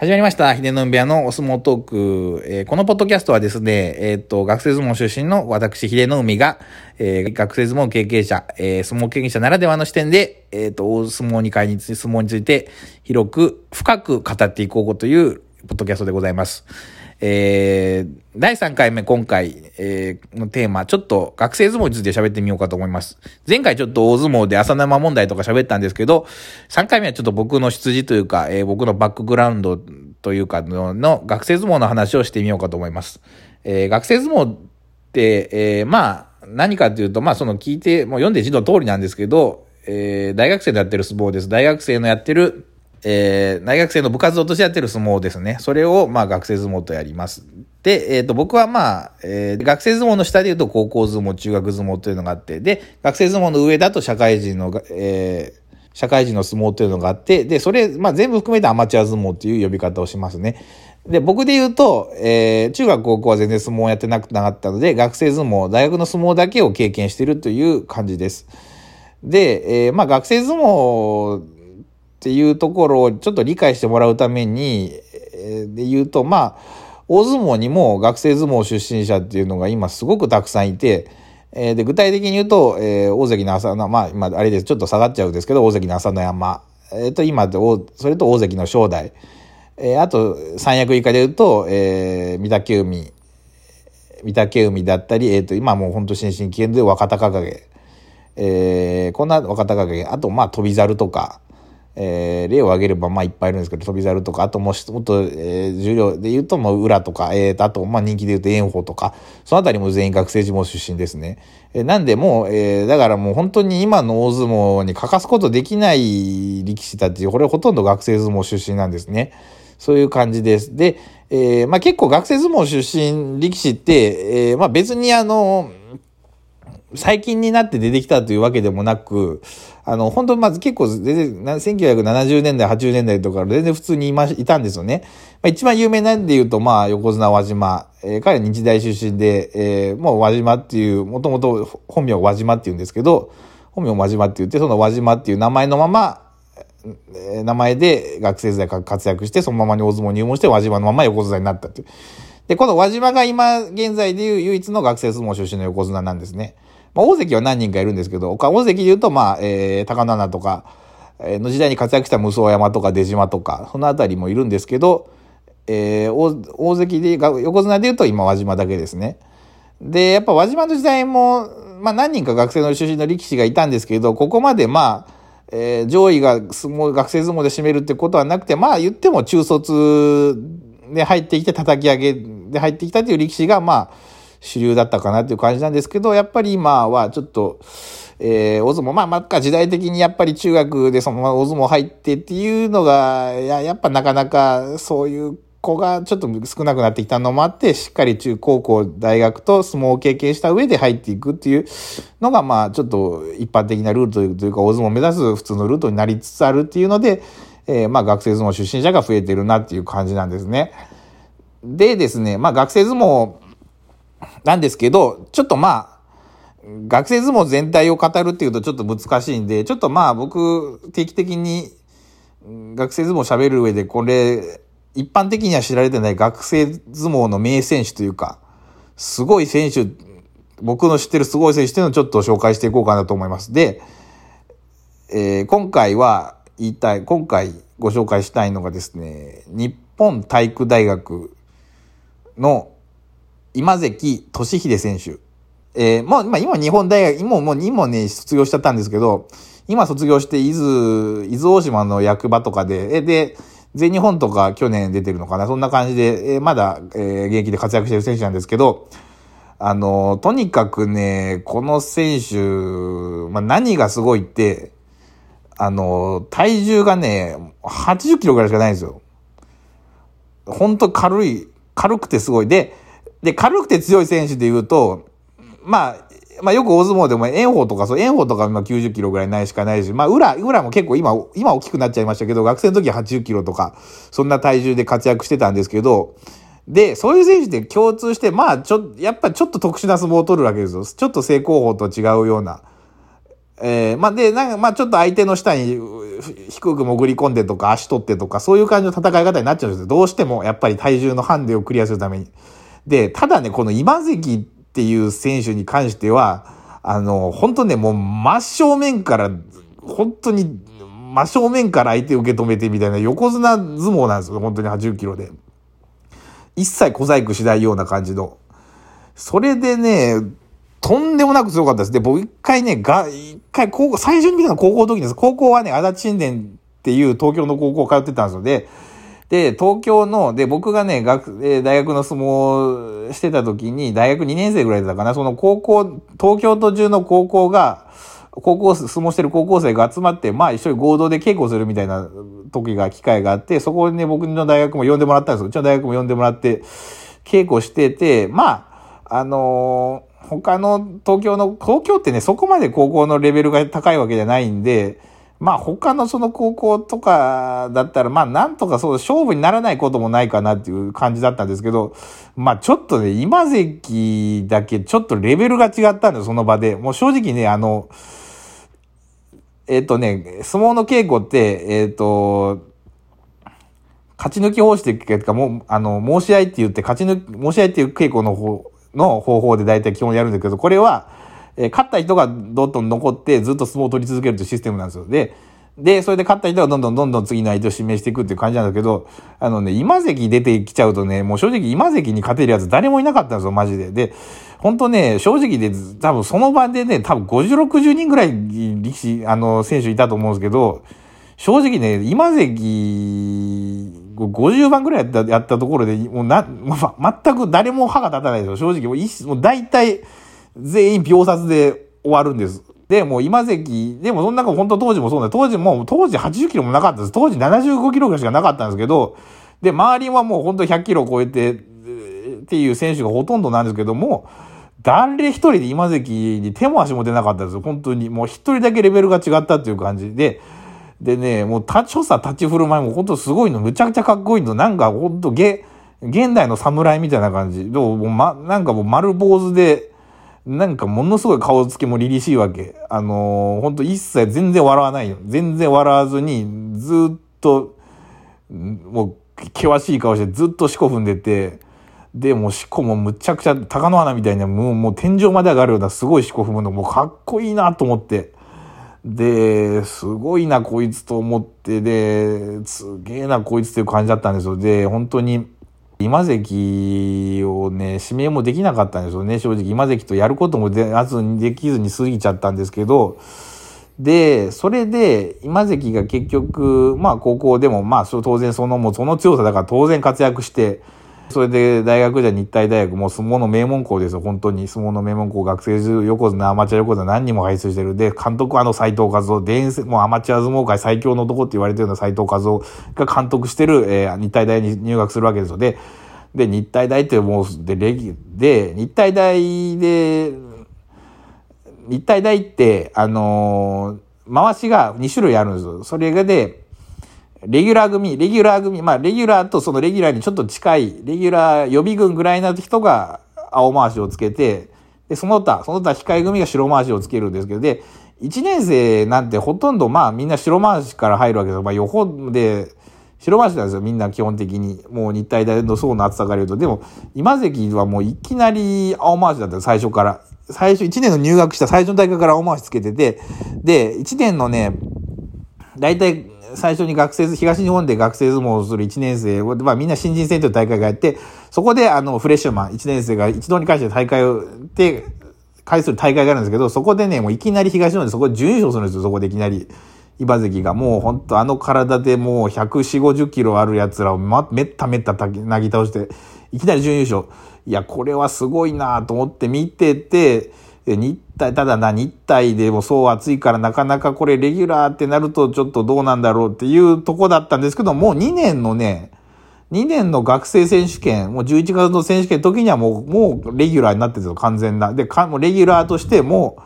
始まりました。秀ノ部屋のお相撲トーク。えー、このポッドキャストはですね、えっ、と、学生相撲出身の私、秀ノ海が、えー、学生相撲経験者、え相撲経験者ならではの視点で、えっ、と、大相撲に会について、相撲について、広く、深く語っていこうというポッドキャストでございます。えー、第3回目今回、えー、のテーマ、ちょっと学生相撲について喋ってみようかと思います。前回ちょっと大相撲で朝生問題とか喋ったんですけど、3回目はちょっと僕の出自というか、えー、僕のバックグラウンドというかのの学生相撲の話をしてみようかと思います。えー、学生相撲って、えー、まあ、何かというと、まあその聞いて、もう読んで字の通りなんですけど、えー、大学生でやってる相撲です。大学生のやってるえー、大学生の部活動としてやってる相撲ですね。それを、まあ、学生相撲とやります。で、えっ、ー、と、僕はまあ、えー、学生相撲の下で言うと高校相撲、中学相撲というのがあって、で、学生相撲の上だと社会人の、えー、社会人の相撲というのがあって、で、それ、まあ、全部含めてアマチュア相撲という呼び方をしますね。で、僕で言うと、えー、中学高校は全然相撲をやってなくなかったので、学生相撲、大学の相撲だけを経験しているという感じです。で、えー、まあ、学生相撲っていうところをちょっと理解してもらうために、えー、で言うと、まあ、大相撲にも学生相撲出身者っていうのが今すごくたくさんいて、えー、で具体的に言うと、えー、大関の朝の、まあ、今、あれです、ちょっと下がっちゃうんですけど、大関の朝の山、え、ー、と、今それと大関の正代、えー、あと、三役以下で言うと、えー、御嶽海、御嶽海だったり、えっ、ー、と、今もう本当新進気鋭で若隆景、えー、こんな若隆景、あと、まあ、翔猿とか、えー、例を挙げればまあいっぱいいるんですけど、翔猿とか、あともうもっと、えー、重量で言うと、もう裏とか、えー、あと、まあ人気で言うと炎鵬とか、そのあたりも全員学生時も出身ですね。えー、なんでもう、えー、だからもう本当に今の大相撲に欠かすことできない力士たち、これほとんど学生相撲出身なんですね。そういう感じです。で、えー、まあ結構学生相撲出身力士って、えー、まあ別にあの、最近になって出てきたというわけでもなく、あの、本当まず結構全然、1970年代、80年代とか全然普通にいま、いたんですよね。まあ、一番有名なんで言うと、まあ、横綱輪島、えー、彼は日大出身で、えー、もう輪島っていう、もともと本名輪島って言うんですけど、本名輪島って言って、その輪島っていう名前のまま、えー、名前で学生時代活躍して、そのままに大相撲入門して、輪島のまま横綱になったっていう。で、この輪島が今現在でいう唯一の学生相撲出身の横綱なんですね。まあ、大関は何人かいるんですけど、大関で言うと、まあ、えー、高菜とか、の時代に活躍した無双山とか出島とか、そのあたりもいるんですけど、えー、大関で、横綱で言うと今輪島だけですね。で、やっぱ輪島の時代も、まあ何人か学生の出身の力士がいたんですけど、ここまでまあ、えー、上位が相撲、学生相撲で占めるってことはなくて、まあ言っても中卒で入ってきて叩き上げで入ってきたという力士が、まあ、主流だったかなっていう感じなんですけど、やっぱり今はちょっと、えー、大相撲、まあ、まあ、時代的にやっぱり中学でそのまま大相撲入ってっていうのが、や、やっぱなかなかそういう子がちょっと少なくなってきたのもあって、しっかり中高校、大学と相撲を経験した上で入っていくっていうのが、まあ、ちょっと一般的なルートというか、大相撲を目指す普通のルートになりつつあるっていうので、えー、まあ、学生相撲出身者が増えてるなっていう感じなんですね。でですね、まあ、学生相撲、なんですけど、ちょっとまあ、学生相撲全体を語るっていうとちょっと難しいんで、ちょっとまあ僕定期的に学生相撲喋る上でこれ、一般的には知られてない学生相撲の名選手というか、すごい選手、僕の知ってるすごい選手っていうのをちょっと紹介していこうかなと思います。で、えー、今回は言いたい、今回ご紹介したいのがですね、日本体育大学の今関俊秀選手。えー、もう、ま、今日本大学、今もう、今ね、卒業しちゃったんですけど、今卒業して伊豆、伊豆大島の役場とかで、え、で、全日本とか去年出てるのかな、そんな感じで、えー、まだ、えー、現役で活躍してる選手なんですけど、あの、とにかくね、この選手、まあ、何がすごいって、あの、体重がね、80キロぐらいしかないんですよ。ほんと軽い、軽くてすごい。で、で、軽くて強い選手で言うと、まあ、まあよく大相撲でも炎鵬とか、そう、炎鵬とか今90キロぐらいないしかないし、まあ裏、裏も結構今、今大きくなっちゃいましたけど、学生の時は80キロとか、そんな体重で活躍してたんですけど、で、そういう選手って共通して、まあちょ、やっぱちょっと特殊な相撲を取るわけですよ。ちょっと正攻法と違うような。えー、まあ、で、なんか、まあ、ちょっと相手の下に低く潜り込んでとか、足取ってとか、そういう感じの戦い方になっちゃうんですよ。どうしても、やっぱり体重のハンデをクリアするために。で、ただね、この今関っていう選手に関しては、あの、本当ね、もう真正面から、本当に真正面から相手を受け止めてみたいな横綱相撲なんですよ、本当に80キロで。一切小細工しないような感じの。それでね、とんでもなく強かったです。で、僕一回ね、が、一回高校、最初に見たのは高校の時です。高校はね、足立神殿っていう東京の高校通ってたんですよ。で、で、東京の、で、僕がね、学、え大学の相撲してた時に、大学2年生ぐらいだったかな、その高校、東京都中の高校が、高校、相撲してる高校生が集まって、まあ一緒に合同で稽古するみたいな時が、機会があって、そこにね、僕の大学も呼んでもらったんですよ。うちの大学も呼んでもらって、稽古してて、まあ、あのー他の東京の、東京ってね、そこまで高校のレベルが高いわけじゃないんで、まあ他のその高校とかだったら、まあなんとかそう勝負にならないこともないかなっていう感じだったんですけど、まあちょっとね、今関だけちょっとレベルが違ったんでその場で。もう正直ね、あの、えっ、とね、相撲の稽古って、えっ、と、勝ち抜き方式っていうか、もう、あの、申し合いって言って、勝ち抜き、申し合いっていう稽古の方の方法で大体基本やるんだけど、これは、え、勝った人がどんどん残ってずっと相撲を取り続けるというシステムなんですよ。で、で、それで勝った人がどんどんどんどん次の相手を指名していくっていう感じなんだけど、あのね、今関出てきちゃうとね、もう正直今関に勝てるやつ誰もいなかったんですよ、マジで。で、本当ね、正直で、多分その場でね、多分50、60人ぐらい力士、あの、選手いたと思うんですけど、正直ね、今関、50番ぐらいやった、やったところで、もうな、ま、全く誰も歯が立たないですよ。正直、もう一、もう大体、全員秒殺で終わるんです。で、もう今関、でもそんな本当当時もそうだ当時も、当時80キロもなかったです。当時75キロぐらいしかなかったんですけど、で、周りはもう本当100キロ超えて、っていう選手がほとんどなんですけども、誰一人で今関に手も足も出なかったです。本当に。もう一人だけレベルが違ったっていう感じで、でね、もう立ち、所作立ち振る舞いも本当すごいの、むちゃくちゃかっこいいの、なんか本当げ、現代の侍みたいな感じ。どうも、ま、なんかもう丸坊主で、なんかものすごい顔つきも凛々しいわけ。あのー、本当一切全然笑わないよ。全然笑わずに、ずっと、もう、険しい顔してずっと四股踏んでて、で、もう四股もむちゃくちゃ、鷹の花みたいな、もうもう天井まで上がるようなすごい四股踏むの、もうかっこいいなと思って。で、すごいな、こいつと思って、で、すげえな、こいつっていう感じだったんですよ。で、本当に、今関をね、指名もできなかったんですよね、正直。今関とやることもでできずに過ぎちゃったんですけど、で、それで、今関が結局、まあ高校でも、まあ当然その、もうその強さだから当然活躍して、それで大学じゃ日体大学もう相撲の名門校ですよ、本当に。相撲の名門校、学生中横綱、アマチュア横綱何人も輩出してる。で、監督はあの斎藤和夫、伝説、もうアマチュア相撲界最強の男って言われてるような斎藤和夫が監督してる、えー、日体大に入学するわけですよ。で、で、日体大ってもう、で、レギで、日体大で、日体大って、あのー、回しが2種類あるんですよ。それがで、レギュラー組、レギュラー組、まあ、レギュラーとそのレギュラーにちょっと近い、レギュラー予備軍ぐらいな人が青回しをつけて、で、その他、その他控え組が白回しをつけるんですけど、で、1年生なんてほとんどまあみんな白回しから入るわけです。まあ、予報で、白回しなんですよ、みんな基本的に。もう日体大の層の厚さから言うと。でも、今関はもういきなり青回しだったよ最初から。最初、1年の入学した最初の大会から青回しつけてて、で、1年のね、大体最初に学生、東日本で学生相撲をする1年生を、まあみんな新人戦という大会がやって、そこであのフレッシュマン、1年生が一度に返して大会を、で、返する大会があるんですけど、そこでね、もういきなり東日本でそこで準優勝するんですよ、そこでいきなり。茨関がもうほんとあの体でもう140、50キロある奴らを、ま、めっためったなぎ倒して、いきなり準優勝。いや、これはすごいなと思って見てて、日体、ただな、日体でもそう暑いからなかなかこれレギュラーってなるとちょっとどうなんだろうっていうとこだったんですけど、もう2年のね、2年の学生選手権、もう11月の選手権の時にはもう、もうレギュラーになってるんですよ、完全な。で、かもうレギュラーとしても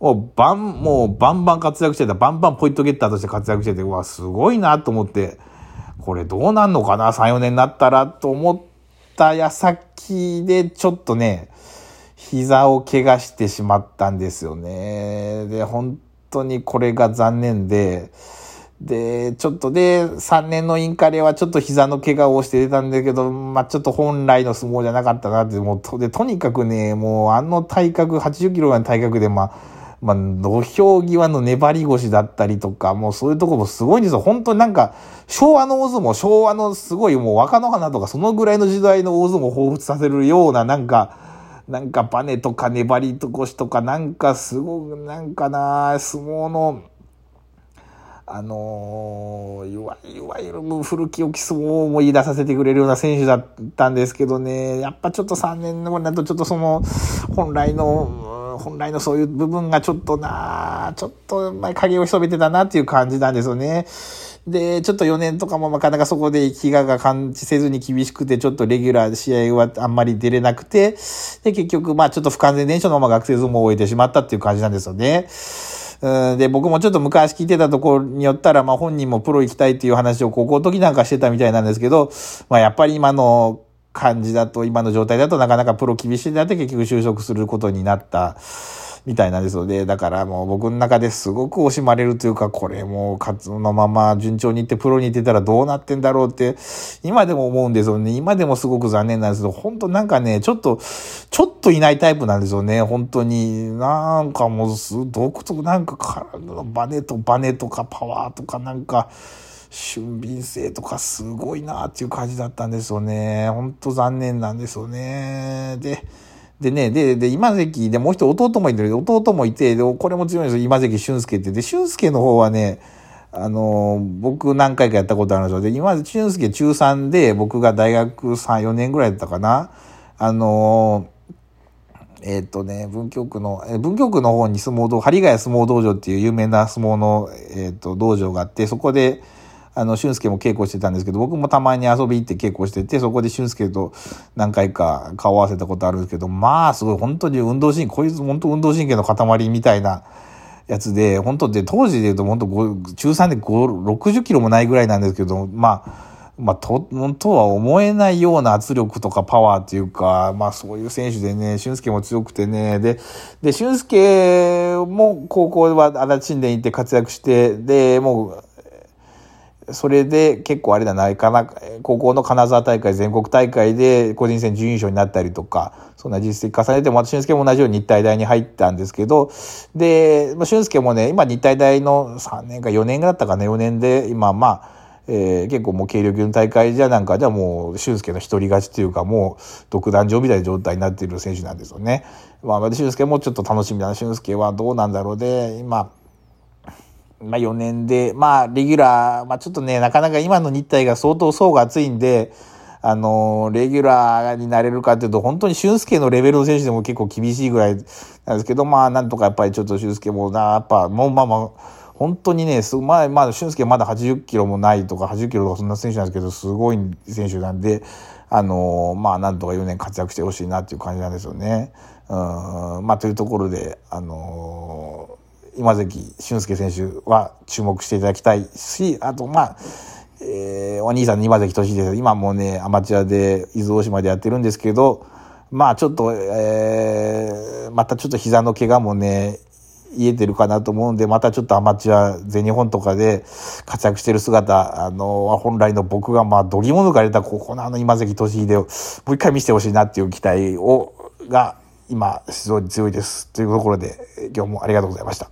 う、もうバン、もうバンバン活躍してた、バンバンポイントゲッターとして活躍してて、うわ、すごいなと思って、これどうなんのかな、3、4年になったらと思った矢先で、ちょっとね、膝を怪我してしまったんですよね。で、本当にこれが残念で、で、ちょっとで、3年のインカレはちょっと膝の怪我をして出たんだけど、まあ、ちょっと本来の相撲じゃなかったなって、もうと、で、とにかくね、もうあの体格、80キロぐらいの体格で、まあ、まあ、土俵際の粘り腰だったりとか、もうそういうとこもすごいんですよ。本当になんか、昭和の大相撲、昭和のすごいもう若野花とか、そのぐらいの時代の大相撲を彷彿させるような、なんか、なんかバネとか粘りと腰とか、なんかすごく、なんかな、相撲の、あのいわゆる古き良き相撲を思い出させてくれるような選手だったんですけどね、やっぱちょっと3年後になると、ちょっとその、本来の、本来のそういう部分がちょっとな、ちょっと前影を潜めてたなっていう感じなんですよね。で、ちょっと4年とかもなかなかそこで飢餓が感じせずに厳しくて、ちょっとレギュラー試合はあんまり出れなくて、で、結局、まあちょっと不完全燃焼のまま学生相撲を終えてしまったっていう感じなんですよね。で、僕もちょっと昔聞いてたところによったら、まあ本人もプロ行きたいっていう話を高校の時なんかしてたみたいなんですけど、まあやっぱり今の感じだと、今の状態だとなかなかプロ厳しいなって結局就職することになった。みたいなんですので、だからもう僕の中ですごく惜しまれるというか、これもう活動のまま順調にいってプロに行ってたらどうなってんだろうって、今でも思うんですよね。今でもすごく残念なんですけど、本当なんかね、ちょっと、ちょっといないタイプなんですよね。本当に。なんかもう、独特、なんか体のバネとバネとかパワーとかなんか、俊敏性とかすごいなっていう感じだったんですよね。本当残念なんですよね。で、でね、で、で、今関でもう一人弟もいて、弟もいて、で、これも強いんですよ。今関俊介って。で、俊介の方はね、あの、僕何回かやったことあるんですよ。で、今、俊介中3で、僕が大学3、4年ぐらいだったかな。あの、えっ、とね、文京区の、え文京区の方に相撲道、張ヶ谷相撲道場っていう有名な相撲の、えっ、と、道場があって、そこで、あの、俊介も稽古してたんですけど、僕もたまに遊び行って稽古してて、そこで俊介と何回か顔合わせたことあるんですけど、まあ、すごい、本当に運動神経、こいつ本当運動神経の塊みたいなやつで、本当で、当時で言うと本当、中3で5、60キロもないぐらいなんですけど、まあ、まあ、と、本当は思えないような圧力とかパワーっていうか、まあそういう選手でね、俊介も強くてね、で、で、俊介も高校は足立神殿行って活躍して、で、もう、それで結構あれだな、かな、高校の金沢大会、全国大会で個人戦準優勝になったりとか、そんな実績重ねて、また俊介も同じように日体大に入ったんですけど、で、まあ、俊介もね、今日体大の3年か4年ぐらいだったかな、4年で、今まあ、えー、結構もう軽量級の大会じゃなんかじゃもう俊介の一人勝ちというかもう独壇場みたいな状態になっている選手なんですよね。まあ、俊介もちょっと楽しみだな。俊介はどうなんだろうで、今、まあ4年で、まあレギュラー、まあちょっとね、なかなか今の日体が相当層が厚いんで、あの、レギュラーになれるかっていうと、本当に俊介のレベルの選手でも結構厳しいぐらいなんですけど、まあなんとかやっぱりちょっと俊介もな、やっぱもうまあまあ、本当にね、すまあ、まあ、俊介まだ80キロもないとか、80キロとかそんな選手なんですけど、すごい選手なんで、あの、まあ、なんとか4年活躍してほしいなっていう感じなんですよね。うん、まあ、というところで、あの今関俊介選手は注目していただきたいし、あと、まあ、えー、お兄さんの今関俊です。今もね、アマチュアで伊豆大島でやってるんですけど、まあちょっと、えー、またちょっと膝の怪我もね、癒えてるかなと思うんで、またちょっとアマチュア、全日本とかで活躍してる姿、あの、本来の僕が、まあ、どぎも抜かれた、ここのあの今関俊秀を、もう一回見せてほしいなっていう期待を、が、今、非常に強いです。というところで、今日もありがとうございました。